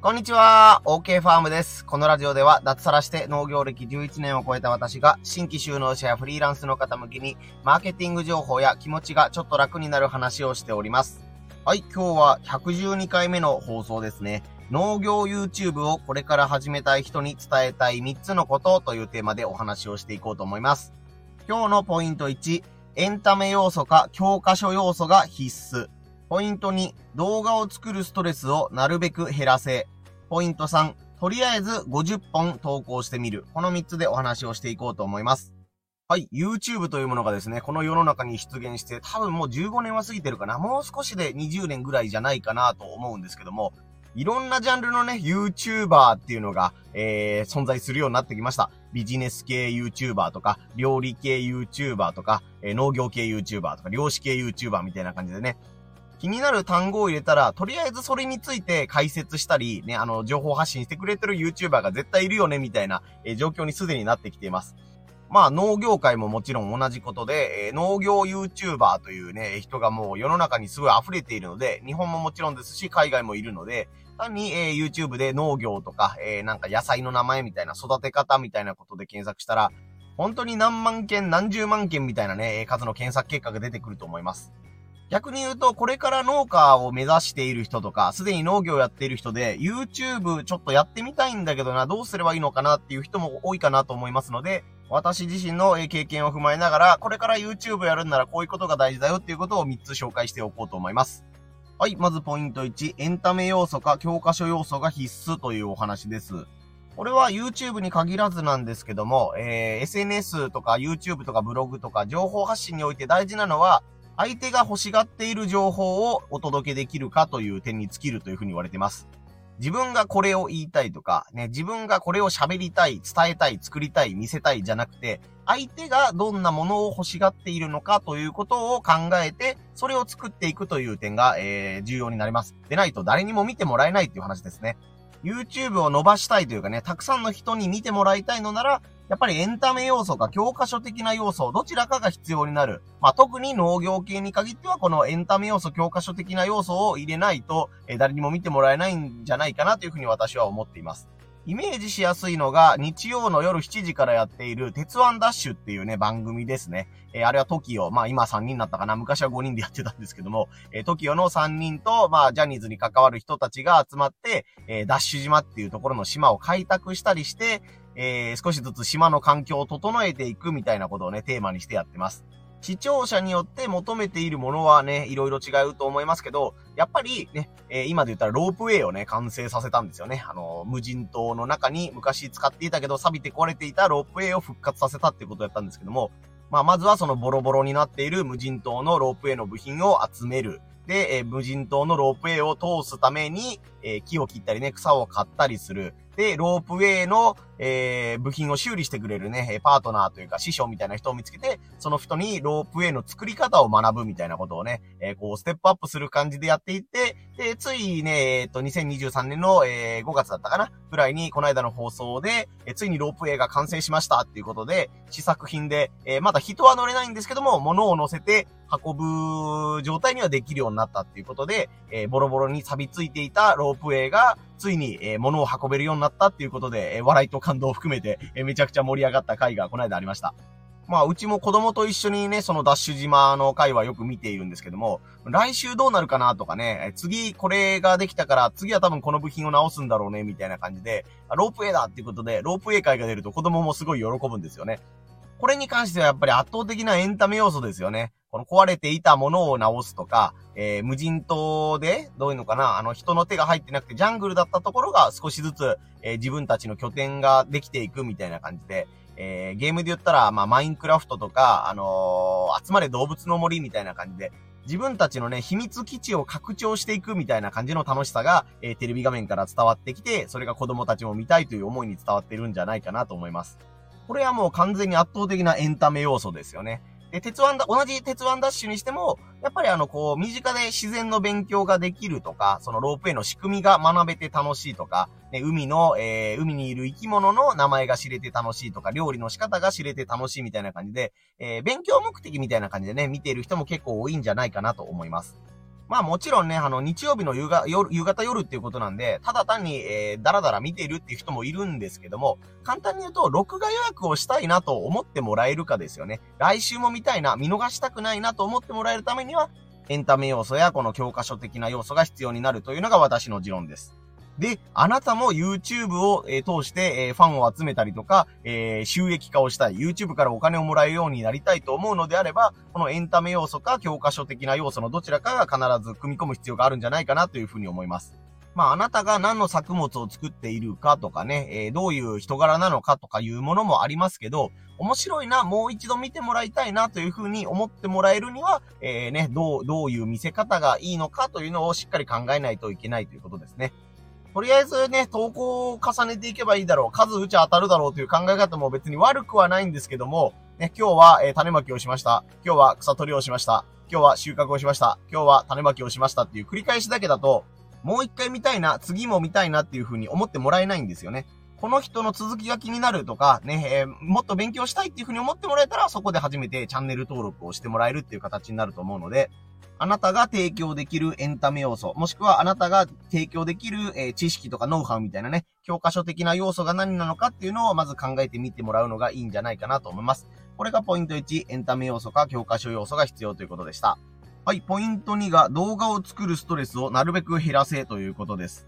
こんにちは、OK ファームです。このラジオでは脱サラして農業歴11年を超えた私が新規就農者やフリーランスの方向けにマーケティング情報や気持ちがちょっと楽になる話をしております。はい、今日は112回目の放送ですね。農業 YouTube をこれから始めたい人に伝えたい3つのことというテーマでお話をしていこうと思います。今日のポイント1、エンタメ要素か教科書要素が必須。ポイント2、動画を作るストレスをなるべく減らせ。ポイント3、とりあえず50本投稿してみる。この3つでお話をしていこうと思います。はい、YouTube というものがですね、この世の中に出現して、多分もう15年は過ぎてるかな。もう少しで20年ぐらいじゃないかなと思うんですけども、いろんなジャンルのね、YouTuber っていうのが、えー、存在するようになってきました。ビジネス系 YouTuber とか、料理系 YouTuber とか、えー、農業系 YouTuber とか、漁師系 YouTuber みたいな感じでね、気になる単語を入れたら、とりあえずそれについて解説したり、ね、あの、情報発信してくれてる YouTuber が絶対いるよね、みたいな、えー、状況にすでになってきています。まあ、農業界ももちろん同じことで、えー、農業 YouTuber というね、人がもう世の中にすごい溢れているので、日本ももちろんですし、海外もいるので、単に、えー、YouTube で農業とか、えー、なんか野菜の名前みたいな、育て方みたいなことで検索したら、本当に何万件、何十万件みたいなね、数の検索結果が出てくると思います。逆に言うと、これから農家を目指している人とか、すでに農業をやっている人で、YouTube ちょっとやってみたいんだけどな、どうすればいいのかなっていう人も多いかなと思いますので、私自身の経験を踏まえながら、これから YouTube やるんならこういうことが大事だよっていうことを3つ紹介しておこうと思います。はい、まずポイント1、エンタメ要素か教科書要素が必須というお話です。これは YouTube に限らずなんですけども、えー、SNS とか YouTube とかブログとか情報発信において大事なのは、相手が欲しがっている情報をお届けできるかという点に尽きるというふうに言われてます。自分がこれを言いたいとか、ね、自分がこれを喋りたい、伝えたい、作りたい、見せたいじゃなくて、相手がどんなものを欲しがっているのかということを考えて、それを作っていくという点が、えー、重要になります。でないと誰にも見てもらえないっていう話ですね。YouTube を伸ばしたいというかね、たくさんの人に見てもらいたいのなら、やっぱりエンタメ要素か教科書的な要素、どちらかが必要になる。まあ、特に農業系に限っては、このエンタメ要素、教科書的な要素を入れないと、え、誰にも見てもらえないんじゃないかなというふうに私は思っています。イメージしやすいのが、日曜の夜7時からやっている、鉄腕ダッシュっていうね、番組ですね。えー、あれは TOKIO、まあ今3人になったかな、昔は5人でやってたんですけども、えー、TOKIO の3人と、まあジャニーズに関わる人たちが集まって、えー、ダッシュ島っていうところの島を開拓したりして、えー、少しずつ島の環境を整えていくみたいなことをね、テーマにしてやってます。視聴者によって求めているものはね、いろいろ違うと思いますけど、やっぱりね、えー、今で言ったらロープウェイをね、完成させたんですよね。あの、無人島の中に昔使っていたけど、錆びて壊れていたロープウェイを復活させたっていうことやったんですけども、まあ、まずはそのボロボロになっている無人島のロープウェイの部品を集める。で、えー、無人島のロープウェイを通すために、えー、木を切ったりね、草を刈ったりする。で、ロープウェイの、えー、部品を修理してくれるね、パートナーというか師匠みたいな人を見つけて、その人にロープウェイの作り方を学ぶみたいなことをね、えー、こう、ステップアップする感じでやっていって、で、ついね、えっ、と、2023年の、えー、5月だったかなぐらいに、この間の放送で、えー、ついにロープウェイが完成しましたっていうことで、試作品で、えー、まだ人は乗れないんですけども、物を乗せて運ぶ状態にはできるようになったっていうことで、えー、ボロボロに錆びついていたロープウェイが、ついに、えー、物を運べるようになったっていうことで、えー、笑いと感動を含めて、えー、めちゃくちゃ盛り上がった回がこの間ありました。まあ、うちも子供と一緒にね、そのダッシュ島の回はよく見ているんですけども、来週どうなるかなとかね、次これができたから、次は多分この部品を直すんだろうね、みたいな感じで、ロープウェイだっていうことで、ロープウェイ会が出ると子供もすごい喜ぶんですよね。これに関してはやっぱり圧倒的なエンタメ要素ですよね。この壊れていたものを直すとか、えー、無人島で、どういうのかな、あの人の手が入ってなくてジャングルだったところが少しずつ、えー、自分たちの拠点ができていくみたいな感じで、えー、ゲームで言ったら、まあ、マインクラフトとか、あの集まれ動物の森みたいな感じで、自分たちのね、秘密基地を拡張していくみたいな感じの楽しさが、えテレビ画面から伝わってきて、それが子供たちも見たいという思いに伝わってるんじゃないかなと思います。これはもう完全に圧倒的なエンタメ要素ですよね。で、鉄腕だ、同じ鉄腕ダッシュにしても、やっぱりあの、こう、身近で自然の勉強ができるとか、そのロープウェイの仕組みが学べて楽しいとか、ね、海の、えー、海にいる生き物の名前が知れて楽しいとか、料理の仕方が知れて楽しいみたいな感じで、えー、勉強目的みたいな感じでね、見ている人も結構多いんじゃないかなと思います。まあもちろんね、あの、日曜日の夕方夜、夕方夜っていうことなんで、ただ単に、えー、だらだら見ているっていう人もいるんですけども、簡単に言うと、録画予約をしたいなと思ってもらえるかですよね。来週も見たいな、見逃したくないなと思ってもらえるためには、エンタメ要素やこの教科書的な要素が必要になるというのが私の持論です。で、あなたも YouTube を、えー、通して、えー、ファンを集めたりとか、えー、収益化をしたい、YouTube からお金をもらえるようになりたいと思うのであれば、このエンタメ要素か教科書的な要素のどちらかが必ず組み込む必要があるんじゃないかなというふうに思います。まあ、あなたが何の作物を作っているかとかね、えー、どういう人柄なのかとかいうものもありますけど、面白いな、もう一度見てもらいたいなというふうに思ってもらえるには、えー、ね、どう、どういう見せ方がいいのかというのをしっかり考えないといけないということですね。とりあえずね、投稿を重ねていけばいいだろう。数打ち当たるだろうという考え方も別に悪くはないんですけども、ね、今日は、えー、種まきをしました。今日は草取りをしました。今日は収穫をしました。今日は種まきをしましたっていう繰り返しだけだと、もう一回見たいな、次も見たいなっていう風に思ってもらえないんですよね。この人の続きが気になるとか、ね、えー、もっと勉強したいっていう風に思ってもらえたら、そこで初めてチャンネル登録をしてもらえるっていう形になると思うので、あなたが提供できるエンタメ要素、もしくはあなたが提供できる、えー、知識とかノウハウみたいなね、教科書的な要素が何なのかっていうのをまず考えてみてもらうのがいいんじゃないかなと思います。これがポイント1、エンタメ要素か教科書要素が必要ということでした。はい、ポイント2が動画を作るストレスをなるべく減らせということです。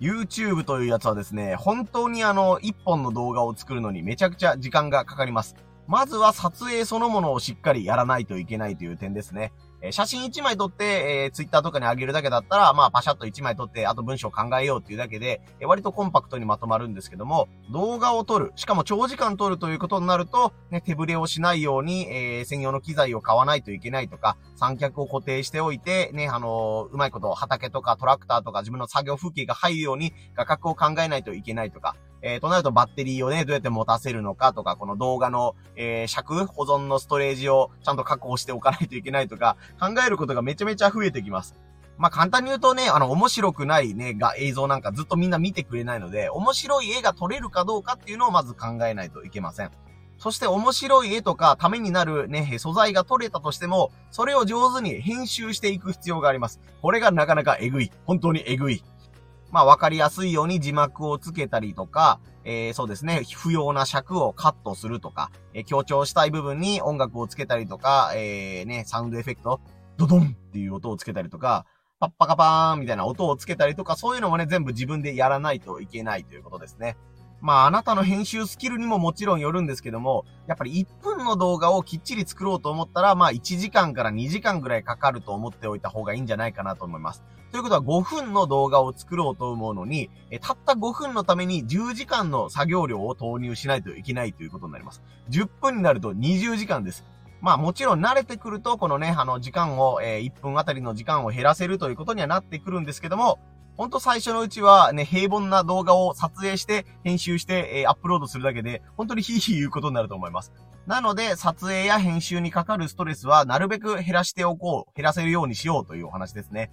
YouTube というやつはですね、本当にあの、一本の動画を作るのにめちゃくちゃ時間がかかります。まずは撮影そのものをしっかりやらないといけないという点ですね。え写真1枚撮って、えー、ツイッターとかに上げるだけだったら、まあ、パシャッと1枚撮って、あと文章を考えようっていうだけで、えー、割とコンパクトにまとまるんですけども、動画を撮る、しかも長時間撮るということになると、ね、手ぶれをしないように、えー、専用の機材を買わないといけないとか、三脚を固定しておいて、ね、あのうまいこと畑とかトラクターとか自分の作業風景が入るように画角を考えないといけないとか、えー、となるとバッテリーをね、どうやって持たせるのかとか、この動画の、えー、尺、保存のストレージをちゃんと確保しておかないといけないとか、考えることがめちゃめちゃ増えてきます。まあ、簡単に言うとね、あの、面白くないね、が、映像なんかずっとみんな見てくれないので、面白い絵が撮れるかどうかっていうのをまず考えないといけません。そして面白い絵とか、ためになるね、素材が撮れたとしても、それを上手に編集していく必要があります。これがなかなかえぐい。本当にえぐい。まあ、わかりやすいように字幕をつけたりとか、えー、そうですね、不要な尺をカットするとか、えー、強調したい部分に音楽をつけたりとか、えー、ね、サウンドエフェクト、ドドンっていう音をつけたりとか、パッパカパーンみたいな音をつけたりとか、そういうのもね、全部自分でやらないといけないということですね。まあ、あなたの編集スキルにももちろんよるんですけども、やっぱり1分の動画をきっちり作ろうと思ったら、まあ、1時間から2時間ぐらいかかると思っておいた方がいいんじゃないかなと思います。ということは5分の動画を作ろうと思うのに、えたった5分のために10時間の作業量を投入しないといけないということになります。10分になると20時間です。まあもちろん慣れてくると、このね、あの時間を、え、1分あたりの時間を減らせるということにはなってくるんですけども、ほんと最初のうちはね、平凡な動画を撮影して、編集して、え、アップロードするだけで、本当にヒーヒー言うことになると思います。なので、撮影や編集にかかるストレスは、なるべく減らしておこう、減らせるようにしようというお話ですね。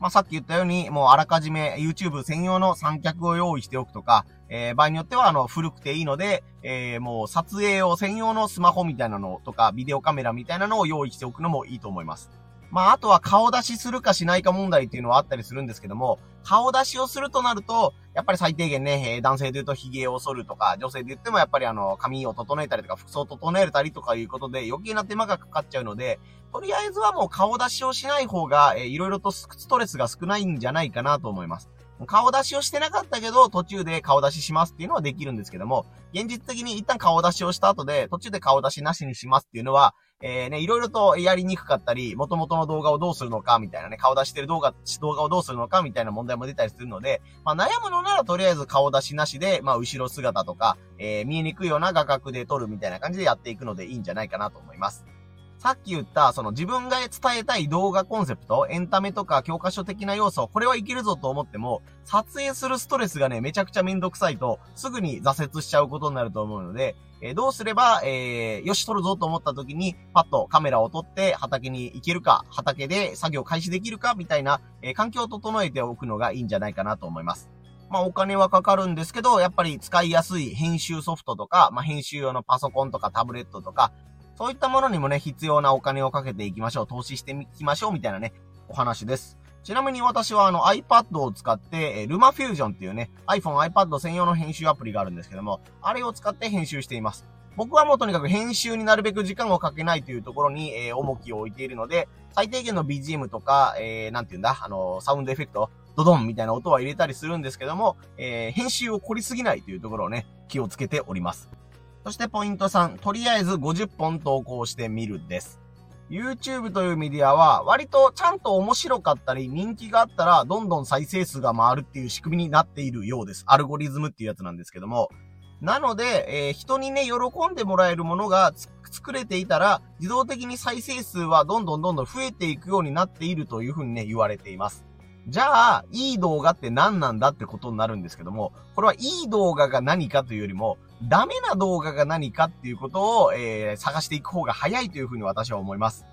まあ、さっき言ったように、もうあらかじめ YouTube 専用の三脚を用意しておくとか、えー、場合によっては、あの、古くていいので、えー、もう撮影を専用のスマホみたいなのとか、ビデオカメラみたいなのを用意しておくのもいいと思います。まあ、あとは顔出しするかしないか問題っていうのはあったりするんですけども、顔出しをするとなると、やっぱり最低限ね、えー、男性で言うと髭を剃るとか、女性で言ってもやっぱりあの、髪を整えたりとか、服装を整えたりとかいうことで余計な手間がかかっちゃうので、とりあえずはもう顔出しをしない方が、えー、いろいろとストレスが少ないんじゃないかなと思います。顔出しをしてなかったけど、途中で顔出ししますっていうのはできるんですけども、現実的に一旦顔出しをした後で、途中で顔出しなしにしますっていうのは、えー、ね、いろいろとやりにくかったり、元々の動画をどうするのか、みたいなね、顔出してる動画、動画をどうするのか、みたいな問題も出たりするので、まあ悩むのならとりあえず顔出しなしで、まあ後ろ姿とか、えー、見えにくいような画角で撮るみたいな感じでやっていくのでいいんじゃないかなと思います。さっき言った、その自分が伝えたい動画コンセプト、エンタメとか教科書的な要素、これはいけるぞと思っても、撮影するストレスがね、めちゃくちゃめんどくさいと、すぐに挫折しちゃうことになると思うので、えー、どうすれば、えー、よし、撮るぞと思った時に、パッとカメラを撮って畑に行けるか、畑で作業開始できるか、みたいな、えー、環境を整えておくのがいいんじゃないかなと思います。まあお金はかかるんですけど、やっぱり使いやすい編集ソフトとか、まあ編集用のパソコンとかタブレットとか、そういったものにもね、必要なお金をかけていきましょう。投資していきましょう。みたいなね、お話です。ちなみに私はあの iPad を使って、え LumaFusion っていうね、iPhone、iPad 専用の編集アプリがあるんですけども、あれを使って編集しています。僕はもうとにかく編集になるべく時間をかけないというところに、えー、重きを置いているので、最低限の BGM とか、えー、なんて言うんだ、あの、サウンドエフェクト、ドドンみたいな音は入れたりするんですけども、えー、編集を凝りすぎないというところをね、気をつけております。そしてポイント3、とりあえず50本投稿してみるです。YouTube というメディアは、割とちゃんと面白かったり、人気があったら、どんどん再生数が回るっていう仕組みになっているようです。アルゴリズムっていうやつなんですけども。なので、えー、人にね、喜んでもらえるものが作れていたら、自動的に再生数はどんどんどんどん増えていくようになっているというふうにね、言われています。じゃあ、いい動画って何なんだってことになるんですけども、これはいい動画が何かというよりも、ダメな動画が何かっていうことを、えー、探していく方が早いというふうに私は思います。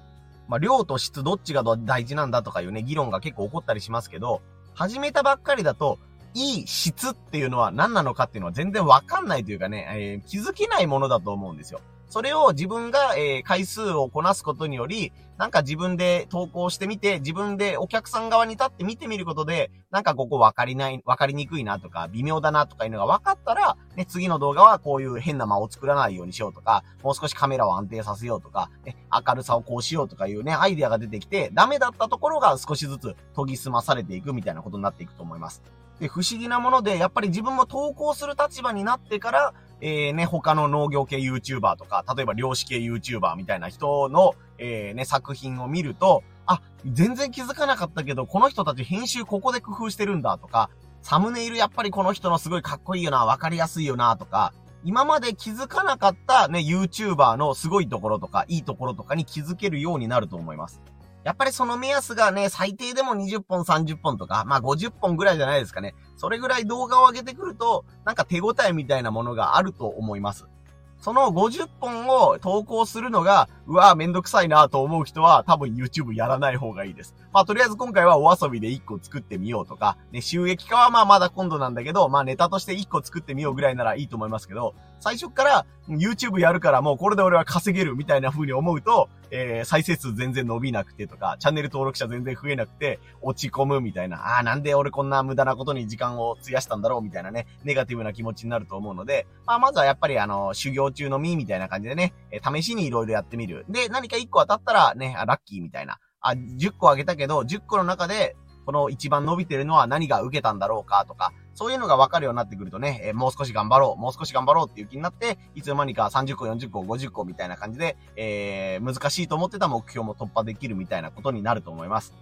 まあ、量と質どっちが大事なんだとかいうね、議論が結構起こったりしますけど、始めたばっかりだと、いい質っていうのは何なのかっていうのは全然わかんないというかね、えー、気づけないものだと思うんですよ。それを自分が、えー、回数をこなすことにより、なんか自分で投稿してみて、自分でお客さん側に立って見てみることで、なんかここ分かりない、分かりにくいなとか、微妙だなとかいうのが分かったら、ね、次の動画はこういう変な間を作らないようにしようとか、もう少しカメラを安定させようとか、ね、明るさをこうしようとかいうね、アイデアが出てきて、ダメだったところが少しずつ研ぎ澄まされていくみたいなことになっていくと思います。で、不思議なもので、やっぱり自分も投稿する立場になってから、えー、ね、他の農業系 YouTuber とか、例えば漁師系 YouTuber みたいな人の、えー、ね、作品を見ると、あ、全然気づかなかったけど、この人たち編集ここで工夫してるんだとか、サムネイルやっぱりこの人のすごいかっこいいよな、わかりやすいよな、とか、今まで気づかなかったね、YouTuber のすごいところとか、いいところとかに気づけるようになると思います。やっぱりその目安がね、最低でも20本、30本とか、まあ50本ぐらいじゃないですかね。それぐらい動画を上げてくると、なんか手応えみたいなものがあると思います。その50本を投稿するのが、うわぁ、めんどくさいなと思う人は多分 YouTube やらない方がいいです。まあとりあえず今回はお遊びで1個作ってみようとか、ね、収益化はまあまだ今度なんだけど、まあネタとして1個作ってみようぐらいならいいと思いますけど、最初から YouTube やるからもうこれで俺は稼げるみたいな風に思うと、えー、再生数全然伸びなくてとか、チャンネル登録者全然増えなくて、落ち込むみたいな、ああ、なんで俺こんな無駄なことに時間を費やしたんだろうみたいなね、ネガティブな気持ちになると思うので、まあ、まずはやっぱりあの、修行中のみみたいな感じでね、え、試しに色々やってみる。で、何か1個当たったらね、ラッキーみたいな。あ、10個あげたけど、10個の中で、この一番伸びてるのは何が受けたんだろうかとか、そういうのが分かるようになってくるとね、えー、もう少し頑張ろう、もう少し頑張ろうっていう気になって、いつの間にか30個、40個、50個みたいな感じで、えー、難しいと思ってた目標も突破できるみたいなことになると思います。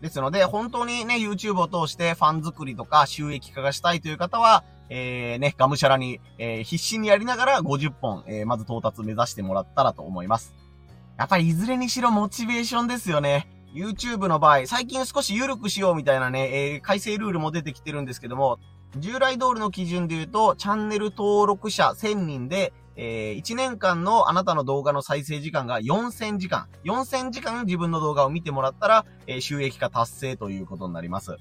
ですので、本当にね、YouTube を通してファン作りとか収益化がしたいという方は、えー、ね、がむしゃらに、えー、必死にやりながら50本、えー、まず到達目指してもらったらと思います。やっぱりいずれにしろモチベーションですよね。YouTube の場合、最近少し緩くしようみたいなね、えー、改正ルールも出てきてるんですけども、従来通りの基準で言うと、チャンネル登録者1000人で、えー、1年間のあなたの動画の再生時間が4000時間。4000時間自分の動画を見てもらったら、えー、収益化達成ということになります。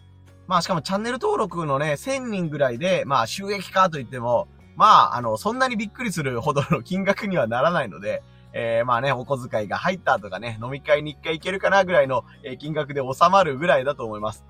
まあしかもチャンネル登録のね、1000人ぐらいで、まあ収益化といっても、まあ、あの、そんなにびっくりするほどの金額にはならないので、えー、まあね、お小遣いが入ったとかね、飲み会に一回行けるかなぐらいの、金額で収まるぐらいだと思います。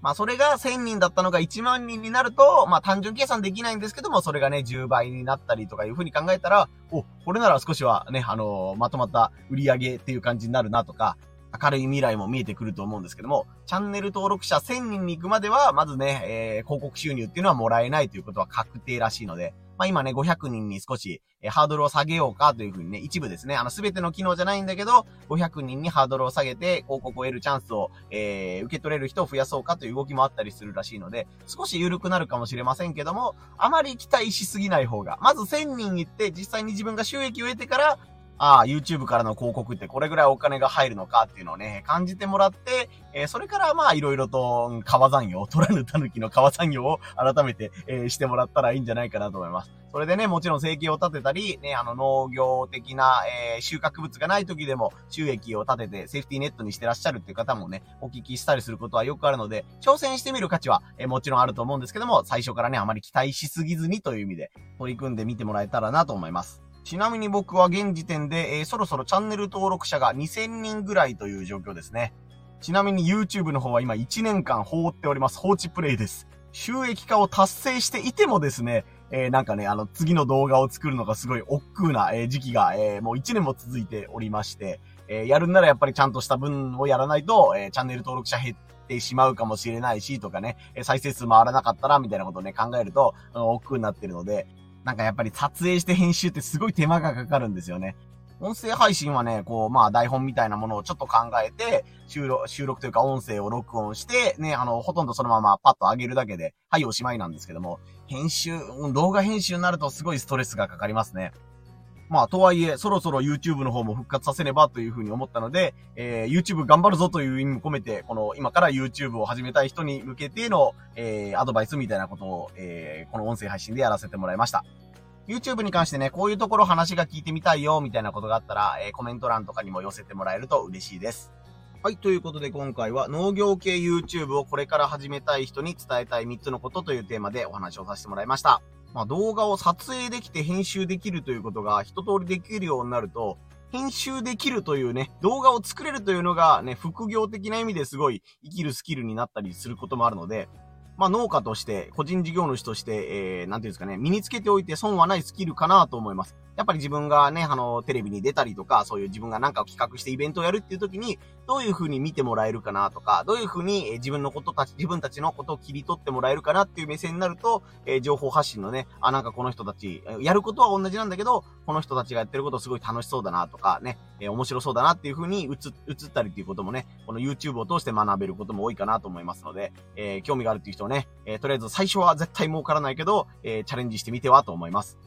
まあそれが1000人だったのが1万人になると、まあ単純計算できないんですけども、それがね、10倍になったりとかいう風に考えたら、お、これなら少しはね、あのー、まとまった売り上げっていう感じになるなとか、明るい未来も見えてくると思うんですけども、チャンネル登録者1000人に行くまでは、まずね、えー、広告収入っていうのはもらえないということは確定らしいので、まあ今ね、500人に少し、えハードルを下げようかというふうにね、一部ですね、あの、すべての機能じゃないんだけど、500人にハードルを下げて、広告を得るチャンスを、えー、受け取れる人を増やそうかという動きもあったりするらしいので、少し緩くなるかもしれませんけども、あまり期待しすぎない方が、まず1000人行って、実際に自分が収益を得てから、ああ、YouTube からの広告ってこれぐらいお金が入るのかっていうのをね、感じてもらって、えー、それからまあいろいろと川山用、取らぬ狸の川山用を改めて、えー、してもらったらいいんじゃないかなと思います。それでね、もちろん生計を立てたり、ね、あの農業的な、えー、収穫物がない時でも収益を立ててセーフティーネットにしてらっしゃるっていう方もね、お聞きしたりすることはよくあるので、挑戦してみる価値は、え、もちろんあると思うんですけども、最初からね、あまり期待しすぎずにという意味で取り組んでみてもらえたらなと思います。ちなみに僕は現時点で、えー、そろそろチャンネル登録者が2000人ぐらいという状況ですね。ちなみに YouTube の方は今1年間放っております。放置プレイです。収益化を達成していてもですね、えー、なんかね、あの、次の動画を作るのがすごい億劫な、えー、時期が、えー、もう1年も続いておりまして、えやるんならやっぱりちゃんとした分をやらないと、えチャンネル登録者減ってしまうかもしれないし、とかね、え再生数回らなかったら、みたいなことをね、考えると、億劫になってるので、なんかやっぱり撮影して編集ってすごい手間がかかるんですよね。音声配信はね、こう、まあ台本みたいなものをちょっと考えて、収録、収録というか音声を録音して、ね、あの、ほとんどそのままパッと上げるだけで、はい、おしまいなんですけども、編集、動画編集になるとすごいストレスがかかりますね。まあ、とはいえ、そろそろ YouTube の方も復活させねばというふうに思ったので、えー、YouTube 頑張るぞという意味も込めて、この、今から YouTube を始めたい人に向けての、えー、アドバイスみたいなことを、えー、この音声配信でやらせてもらいました。YouTube に関してね、こういうところ話が聞いてみたいよ、みたいなことがあったら、えー、コメント欄とかにも寄せてもらえると嬉しいです。はい、ということで今回は農業系 YouTube をこれから始めたい人に伝えたい3つのことというテーマでお話をさせてもらいました。まあ、動画を撮影できて編集できるということが一通りできるようになると、編集できるというね、動画を作れるというのがね、副業的な意味ですごい生きるスキルになったりすることもあるので、まあ農家として、個人事業主として、えー、なんていうんですかね、身につけておいて損はないスキルかなと思います。やっぱり自分がね、あの、テレビに出たりとか、そういう自分がなんかを企画してイベントをやるっていう時に、どういう風に見てもらえるかなとか、どういう風に自分のことたち、自分たちのことを切り取ってもらえるかなっていう目線になると、えー、情報発信のね、あ、なんかこの人たち、やることは同じなんだけど、この人たちがやってることすごい楽しそうだなとか、ね、えー、面白そうだなっていう風に映、ったりっていうこともね、この YouTube を通して学べることも多いかなと思いますので、えー、興味があるっていう人はね、え、とりあえず最初は絶対儲からないけど、えー、チャレンジしてみてはと思います。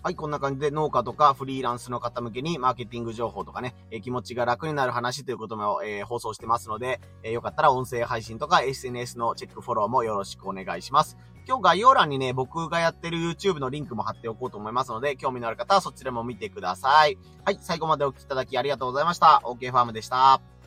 はい、こんな感じで農家とかフリーランスの方向けにマーケティング情報とかね、え、気持ちが楽になる話ということも、えー、放送してますので、えー、よかったら音声配信とか SNS のチェックフォローもよろしくお願いします。今日概要欄にね、僕がやってる YouTube のリンクも貼っておこうと思いますので、興味のある方はそちらも見てください。はい、最後までお聴きいただきありがとうございました。OK ファームでした。